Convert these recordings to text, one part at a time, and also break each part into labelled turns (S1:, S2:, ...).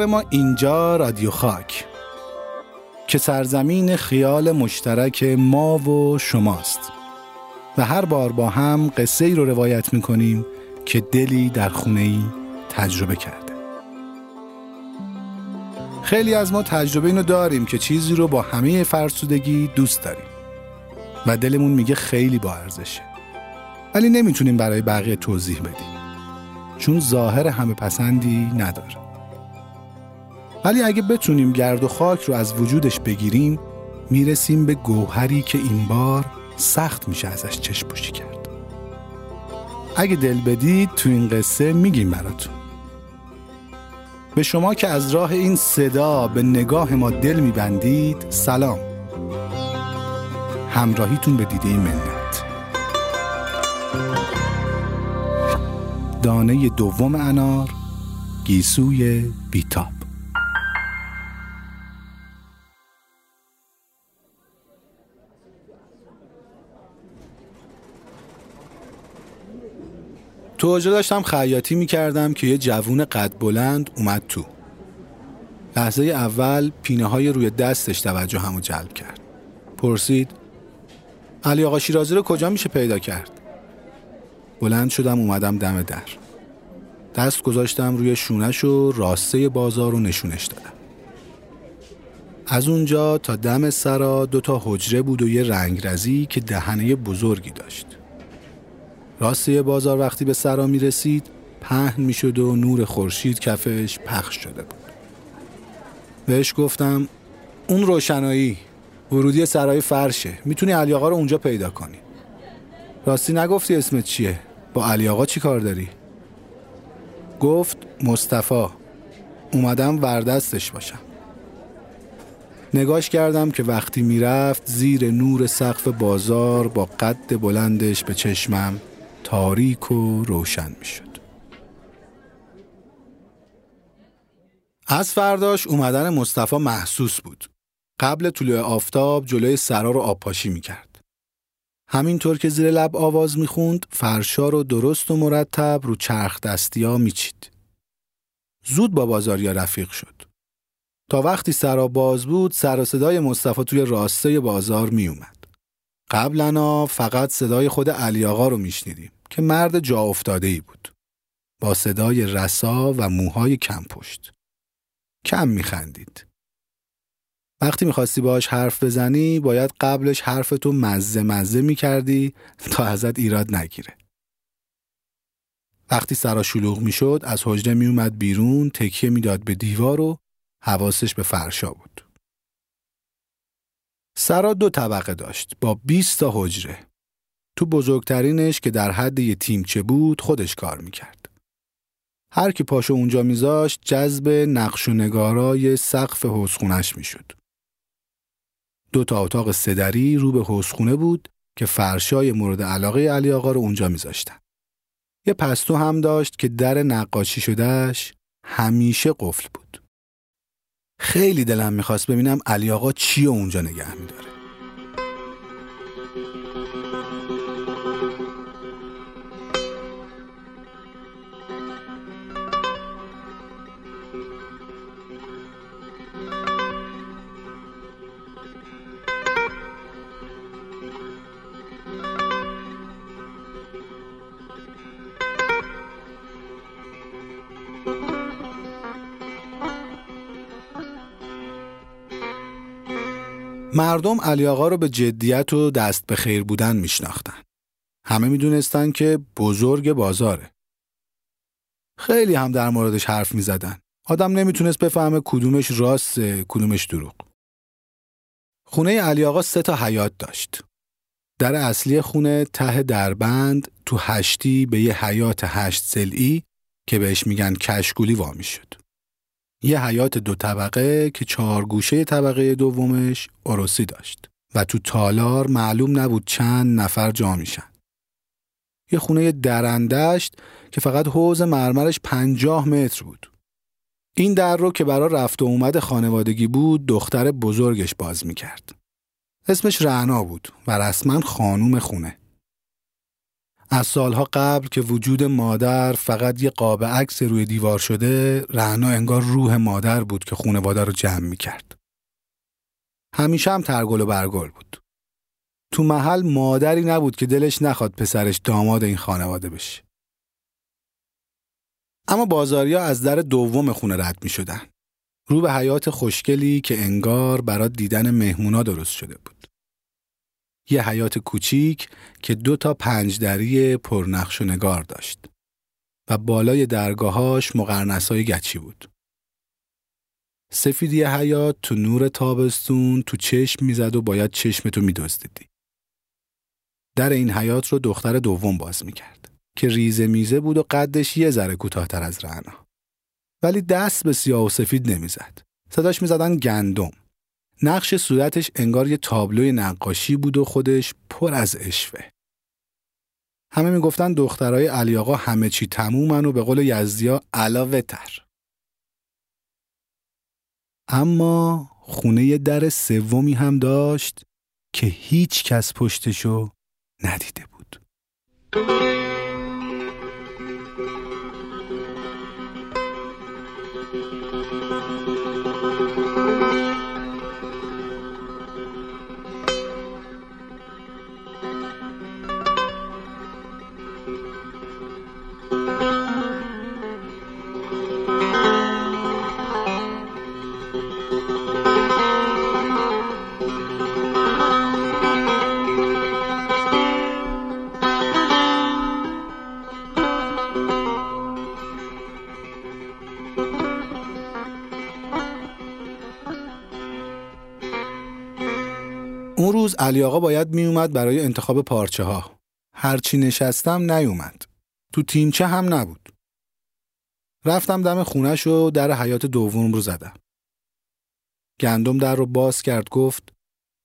S1: قرار ما اینجا رادیو خاک که سرزمین خیال مشترک ما و شماست. و هر بار با هم قصه ای رو روایت می‌کنیم که دلی در خونه ای تجربه کرده. خیلی از ما تجربه اینو داریم که چیزی رو با همه فرسودگی دوست داریم. و دلمون میگه خیلی با ارزشه. ولی نمی‌تونیم برای بقیه توضیح بدیم. چون ظاهر همه پسندی نداره. ولی اگه بتونیم گرد و خاک رو از وجودش بگیریم می‌رسیم به گوهری که این بار سخت میشه ازش چشم پوشی کرد. اگه دل بدید تو این قصه میگیم براتون. به شما که از راه این صدا به نگاه ما دل میبندید سلام. همراهیتون به دیده منت. دانه دوم انار گیسوی بیتاب. تو آجا داشتم خیاطی می‌کردم که یه جوون قد بلند اومد تو. لحظه اول پینه های روی دستش توجه همو جلب کرد. پرسید علی آقا شیرازی رو کجا میشه پیدا کرد؟ بلند شدم اومدم دم در. دست گذاشتم روی شونش و راسته بازار رو نشونش دادم. از اونجا تا دم سرا دو تا حجره بود و یه رنگرزی که دهنه بزرگی داشت. راسته بازار وقتی به سرا می رسید پهن می شد و نور خورشید کفش پخش شده بود. بهش گفتم اون روشنایی ورودی سرای فرشه. می‌تونی علی آقا رو اونجا پیدا کنی. راستی نگفتی اسمت چیه؟ با علی آقا چی کار داری؟ گفت مصطفی اومدم وردستش باشم. نگاش کردم که وقتی می‌رفت زیر نور سقف بازار با قد بلندش به چشمم تاریک و روشن می‌شد. از فرداش اومدن مصطفی محسوس بود. قبل طلوع آفتاب جلوی سرا رو آبپاشی می‌کرد. همینطور که زیر لب آواز می‌خوند فرشا رو درست و مرتب رو چرخ دستی ها میچید. زود با بازاریا رفیق شد. تا وقتی سرا باز بود سر صدای مصطفی توی راسته بازار میومد. قبلا فقط صدای خود علی آقا رو میشنیدیم که مرد جا افتاده ای بود. با صدای رسا و موهای کم پشت. کم میخندید. وقتی می‌خواستی باهاش حرف بزنی باید قبلش حرفتو مزه مزه می‌کردی تا ازت ایراد نگیره. وقتی سرا شلوغ می‌شد از حجره میومد بیرون تکیه می‌داد به دیوار و حواسش به فرشا بود. سرا دو طبقه داشت با 20 تا حجره. تو بزرگترینش که در حد یه تیمچه بود خودش کار می‌کرد. هر کی پاشو اونجا میذاشت جذب نقش و نگارای سقف حوزخونش می‌شد. دو تا اتاق سدری رو به حوزخونه بود که فرشای مورد علاقه علی آقا رو اونجا میذاشتن. یه پستو هم داشت که در نقاشی شدهش همیشه قفل بود. خیلی دلم می‌خواست ببینم علی آقا چی اونجا نگه میداره. مردم علی آقا رو به جدیت و دست به خیر بودن میشناختن. همه می‌دونستن که بزرگ بازاره. خیلی هم در موردش حرف می‌زدن. آدم نمی‌تونست بفهمه کدومش راست کدومش دروغ. خونه علی آقا سه تا حیات داشت. در اصلی خونه ته دربند تو هشتی به یه حیات هشت سلعی که بهش میگن کشگولی وامی شد. یه حیات دو طبقه که چهار گوشه طبقه دومش عروسی داشت و تو تالار معلوم نبود چند نفر جا میشن. یه خونه درندشت که فقط حوز مرمرش پنجاه متر بود. این در رو که برا رفت و اومد خانوادگی بود دختر بزرگش باز می‌کرد. اسمش رعنا بود و رسما خانوم خونه. از سالها قبل که وجود مادر فقط یه قاب عکس روی دیوار شده رهنا انگار روح مادر بود که خونواده رو جمع می کرد. همیشه هم ترگل و برگل بود. تو محل مادری نبود که دلش نخواد پسرش داماد این خانواده بشه. اما بازاریا از در دوم خونه رد می شدن. رو به حیات خوشگلی که انگار برات دیدن مهمونا درست شده بود. یه حیات کوچیک که دو تا پنج دری پرنقش و نگار داشت و بالای درگاهاش مقرنسای گچی بود. سفیدی حیات تو نور تابستون تو چشم می‌زد و باید چشمتو میدزدیدی. در این حیات رو دختر دوم باز می‌کرد که ریزه میزه بود و قدش یه ذره کوتاهتر از رعنا. ولی دست به سیاه و سفید نمی‌زد. صداش می‌زدن گندم. نقش صورتش انگار یه تابلوی نقاشی بود و خودش پر از اشوه. همه می‌گفتن دخترای علی آقا همه چی تمومن و به قول یزدیا علاوه تر. اما خونه در سومی هم داشت که هیچ کس پشتشو ندیده بود. علی آقا باید می اومد برای انتخاب پارچه ها. هرچی نشستم نیومد. تو تیمچه هم نبود. رفتم دم خونش و در حیات دوم رو زدم. گندم در رو باز کرد گفت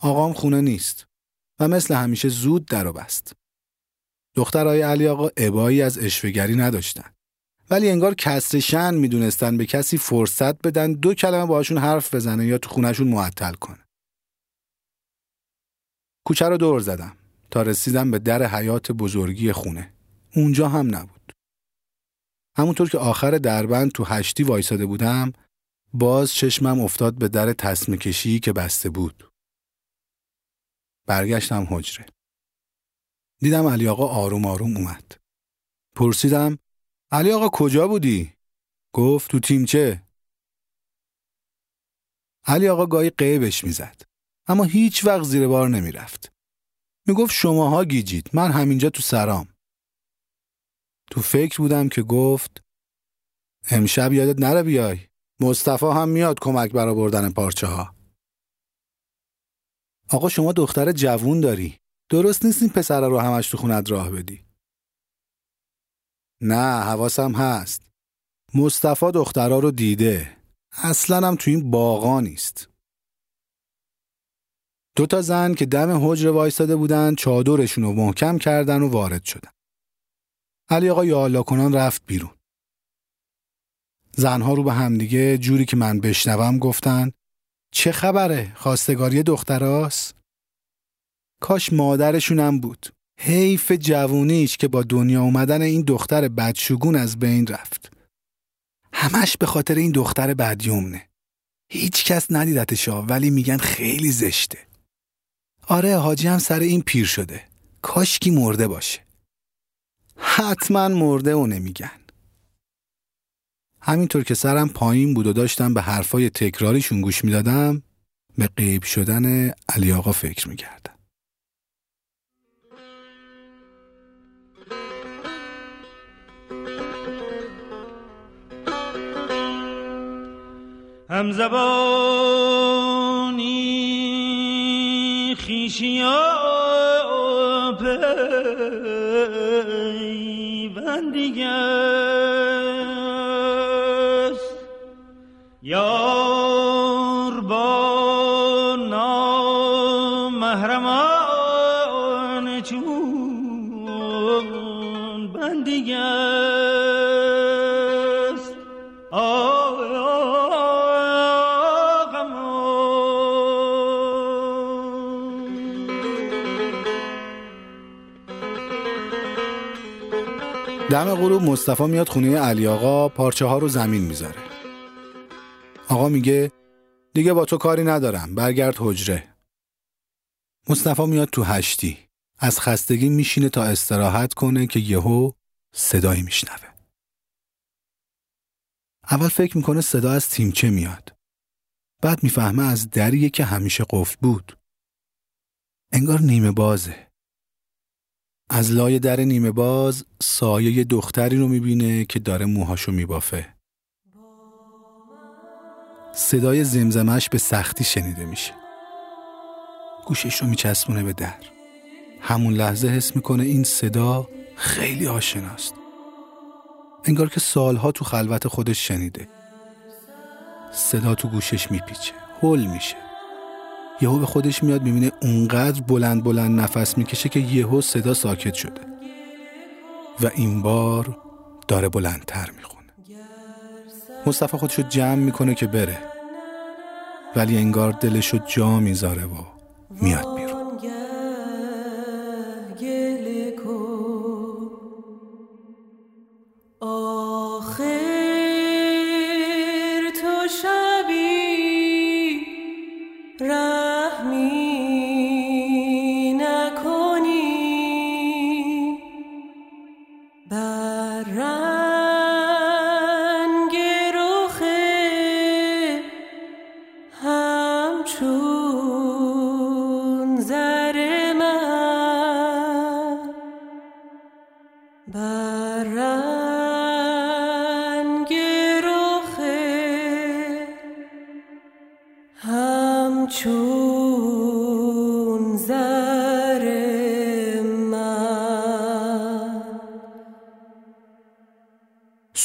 S1: آقام خونه نیست و مثل همیشه زود در رو بست. دخترای علی آقا عبایی از اشوگری نداشتن. ولی انگار کسر شن می‌دونستن به کسی فرصت بدن دو کلمه باشون حرف بزنه یا تو خونشون معطل کنه. کوچه رو دور زدم تا رسیدم به در حیات بزرگی خونه. اونجا هم نبود. همونطور که آخر دربند تو هشتی وایساده بودم باز چشمم افتاد به در تصمه کشی که بسته بود. برگشتم حجره. دیدم علی آقا آروم آروم اومد. پرسیدم علی آقا کجا بودی؟ گفت تو تیمچه. علی آقا گاهی قیبش می‌زد. اما هیچ وقت زیر بار نمی رفت. می گفت شماها گیجید من همینجا تو سرام. تو فکر بودم که گفت امشب یادت نره بیای. مصطفی هم میاد کمک برا بردن پارچه ها. آقا شما دختر جوون داری. درست نیست این پسر رو همش تو خونت راه بدی. نه حواسم هست. مصطفی دخترها رو دیده. اصلا هم تو این باغا نیست. دو تا زن که دم حجره وایستاده بودن چادرشون رو محکم کردن و وارد شدن. علی آقا یا کنان رفت بیرون. زنها رو به همدیگه جوری که من بشنوم گفتن چه خبره خواستگاری دختراست؟ کاش مادرشونم بود. حیف جوونیش که با دنیا اومدن این دختر بدشگون از بین رفت. همش به خاطر این دختر بدیومنه. هیچ کس ندیدتشا ولی میگن خیلی زشته. آره حاجی هم سر این پیر شده. کاشکی مرده باشه. حتما مرده و نمیگن. همینطور که سرم پایین بود و داشتم به حرفای تکراریشون گوش می‌دادم به قیب شدن علی آقا فکر می‌کردم. همزبانی خیشی و پیوندی است. یار دم غروب مصطفی میاد خونه علی آقا پارچه ها رو زمین می‌ذاره. آقا میگه دیگه با تو کاری ندارم برگرد حجره. مصطفی میاد تو هشتی. از خستگی میشینه تا استراحت کنه که یهو صدایی میشنوه. اول فکر می‌کنه صدا از تیمچه میاد. بعد می‌فهمه از دریه که همیشه قفل بود. انگار نیمه بازه. از لای در نیمه باز سایه دختری رو می‌بینه که داره موهاشو میبافه. صدای زمزمش به سختی شنیده میشه. گوشش رو میچسبونه به در. همون لحظه حس می‌کنه این صدا خیلی آشناست. انگار که سالها تو خلوت خودش شنیده. صدا تو گوشش میپیچه. هل میشه. یهو به خودش میاد می‌بینه اونقدر بلند بلند نفس می‌کشه که یهو صدا ساکت شده. و این بار داره بلندتر می‌خونه. مصطفی خودشو جمع می‌کنه که بره. ولی انگار دلشو جا می‌ذاره و میاد.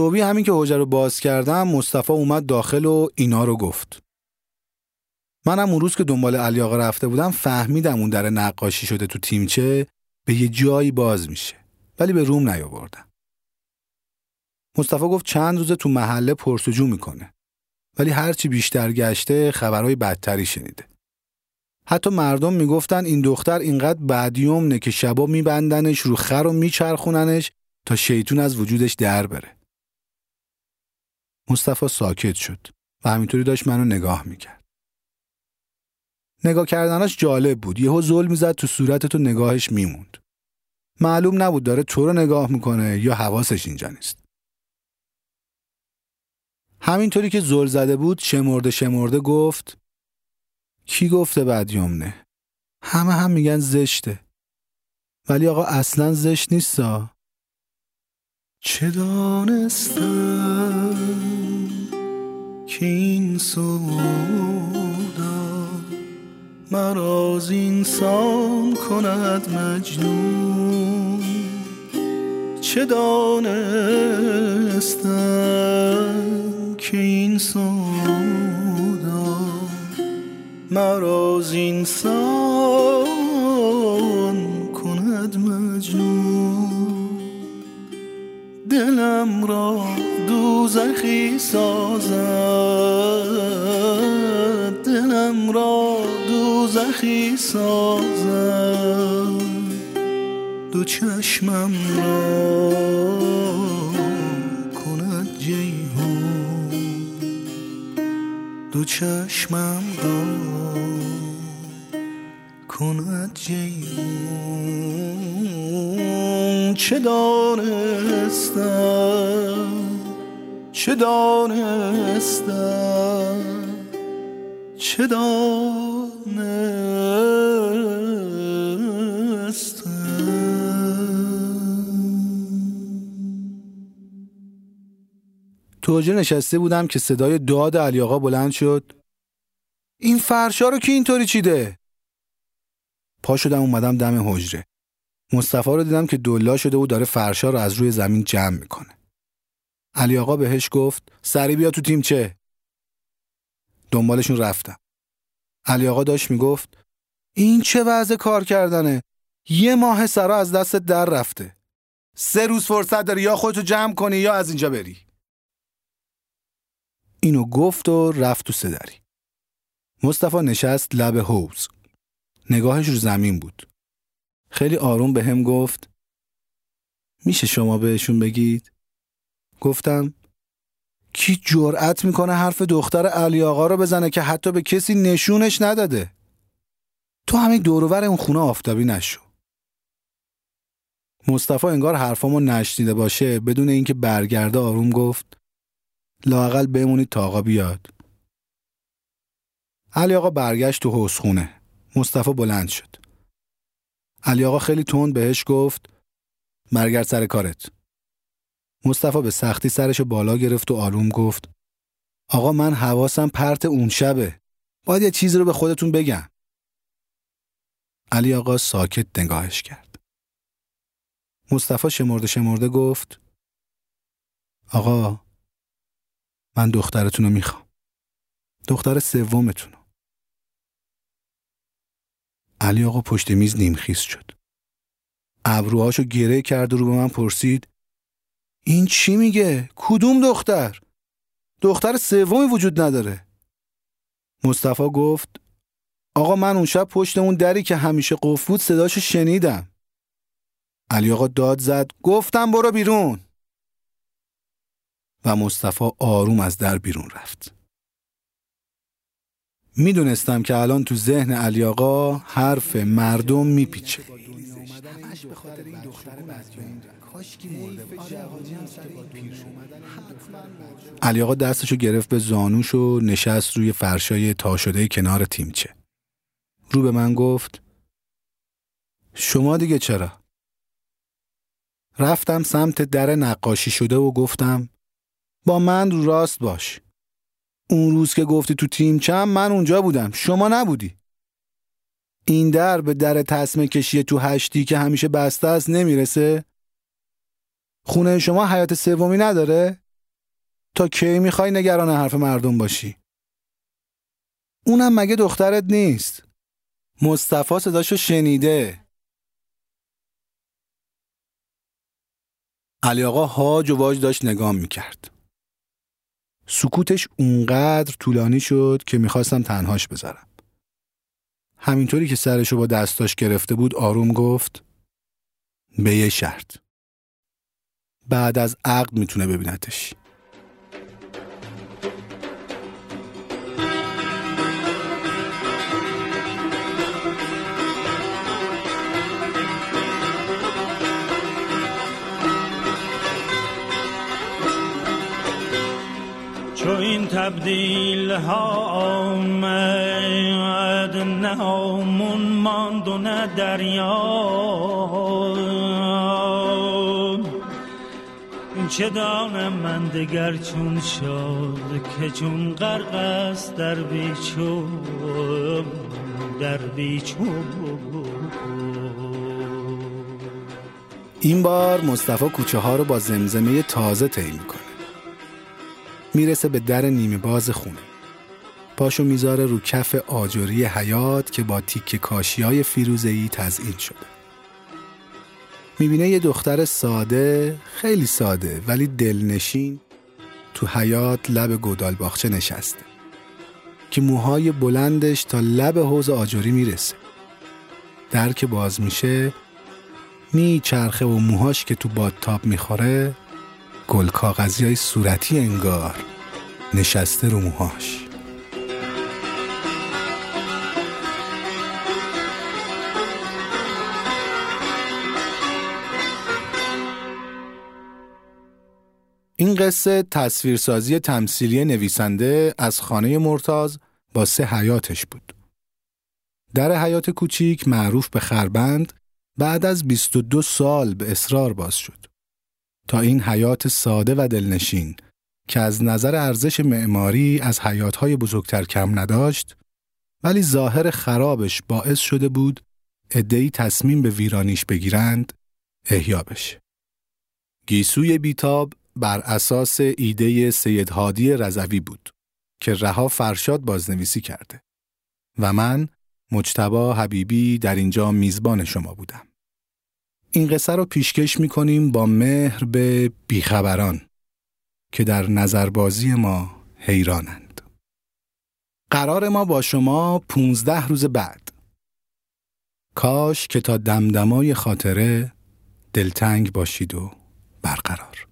S1: صبحی همین که حجره رو باز کردم مصطفی اومد داخل و اینا رو گفت. منم اون روز که دنبال علی آقا رفته بودم فهمیدم اون در نقاشی شده تو تیمچه به یه جایی باز میشه. ولی به روم نیاوردم. مصطفی گفت چند روزه تو محله پرسجو می‌کنه. ولی هرچی بیشتر گشته خبرهای بدتری شنیده. حتی مردم می‌گفتن این دختر اینقدر بدیومنه که شبا میبندنش رو خر و میچرخوننش تا شیطون از وجودش در بره. مصطفی ساکت شد و همینطوری داشت منو نگاه می‌کرد. نگاه کردنش جالب بود. یهو زل می‌زد تو صورت تو نگاهش میموند. معلوم نبود داره تو رو نگاه می‌کنه یا حواسش اینجا نیست. همینطوری که زل زده بود شمرده شمرده گفت کی گفته بدیومنه؟ همه هم میگن زشته. ولی آقا اصلا زشت نیستا. چه دانستم که این سودا مراز اینسان کند مجنون چه دانستم که این سودا مراز اینسان کند مجنون دلم را دوزخی سازد. دلم را دوزخی سازد. دو چشمم را کند جیهون دو چشمم را کند جیهون چه دانستم؟ چه دانستم؟ چه دانستم؟ تو نشسته بودم که صدای داد علی آقا بلند شد. این فرشا رو کی اینطوری چیده؟ پا شدم اومدم دم حجره. مصطفی رو دیدم که دلا شده و داره فرشا رو از روی زمین جمع می‌کنه. علی آقا بهش گفت سری بیا تو تیم چه؟ دنبالشون رفتم. علی آقا داشت می‌گفت این چه وضع کار کردنه؟ یه ماه سرا از دست در رفته. سه روز فرصت داری یا خودتو جمع کنی یا از اینجا بری. اینو گفت و رفت تو سدری مصطفی نشست لب حوز نگاهش رو زمین بود. خیلی آروم به هم گفت میشه شما بهشون بگید؟ گفتم کی جرأت می‌کنه حرف دختر علی آقا رو بزنه که حتی به کسی نشونش نداده؟ تو همین دورور اون خونه آفتابی نشو. مصطفی انگار حرفامو نشنیده باشه بدون اینکه برگرده آروم گفت لاقل بمونید تا آقا بیاد. علی آقا برگشت تو خونه مصطفی بلند شد. علی آقا خیلی تند بهش گفت مرگرد سر کارت. مصطفی به سختی سرشو بالا گرفت و آروم گفت آقا من حواسم پرت اون شبه. باید یه چیزی رو به خودتون بگم. علی آقا ساکت نگاهش کرد. مصطفی شمرده شمرده گفت آقا من دخترتون رو می‌خوام. دختر سومتون علی آقا پشت میز نیمخیز شد. ابروهاشو گره کرد و رو به من پرسید این چی میگه؟ کدوم دختر؟ دختر سومی وجود نداره. مصطفی گفت آقا من اون شب پشت اون دری که همیشه قفل بود صداشو شنیدم. علی آقا داد زد گفتم برو بیرون. و مصطفی آروم از در بیرون رفت. می‌دونستم که الان تو ذهن علی آقا حرف مردم میپیچه. علی آقا دستشو گرفت به زانوش و نشست روی فرشای تا شده کنار تیمچه. رو به من گفت شما دیگه چرا؟ رفتم سمت در نقاشی شده و گفتم با من رو راست باش. اون روز که گفتی تو تیم چم من اونجا بودم. شما نبودی. این در به در تصمه کشی تو هشتی که همیشه بسته است نمی‌رسه؟ خونه شما حیات سومی نداره؟ تا کی می‌خوای نگران حرف مردم باشی؟ اونم مگه دخترت نیست؟ مصطفی صداشو شنیده. علی آقا هاج و واج داشت نگام می‌کرد. سکوتش اونقدر طولانی شد که می‌خواستم تنهاش بذارم. همینطوری که سرشو با دستاش گرفته بود آروم گفت به یه شرط. بعد از عقد می‌تونه ببینتش
S2: چو این تبدیل ها آمد نه آمون ماند و نه دریا. چه دانم من دگر چون شد که چون غرق است در بیچون در بیچون.
S1: این بار مصطفی کوچه ها رو با زمزمه تازه طی می‌کنه. می‌رسه به در نیمه باز خونه. پاشو می‌ذاره رو کف آجوری حیات که با تیک کاشی های فیروزهی تزئین شده. می‌بینه یه دختر ساده خیلی ساده ولی دلنشین تو حیات لب گودال باخچه نشسته. که موهای بلندش تا لب حوز آجوری می‌رسه. در که باز میشه میچرخه و موهاش که تو بادتاب می‌خوره گل کاغذی های صورتی انگار نشسته رو موهاش این قصه تصویرسازی تمثیلی نویسنده از خانه مرتاز با سه حیاتش بود. در حیات کوچیک معروف به خربند بعد از 22 سال به اصرار باز شد. تا این حیات ساده و دلنشین که از نظر ارزش معماری از حیاتهای بزرگتر کم نداشت ولی ظاهر خرابش باعث شده بود ادهی تصمیم به ویرانیش بگیرند احیا بشه. گیسوی بیتاب بر اساس ایده سید هادی رضوی بود که رها فرشاد بازنویسی کرده و من مجتبا حبیبی در اینجا میزبان شما بودم. این قصه رو پیشکش می‌کنیم با مهر به بیخبران که در نظربازی ما حیرانند. قرار ما با شما 15 روز بعد کاش که تا دمدمای خاطره دلتنگ باشید و برقرار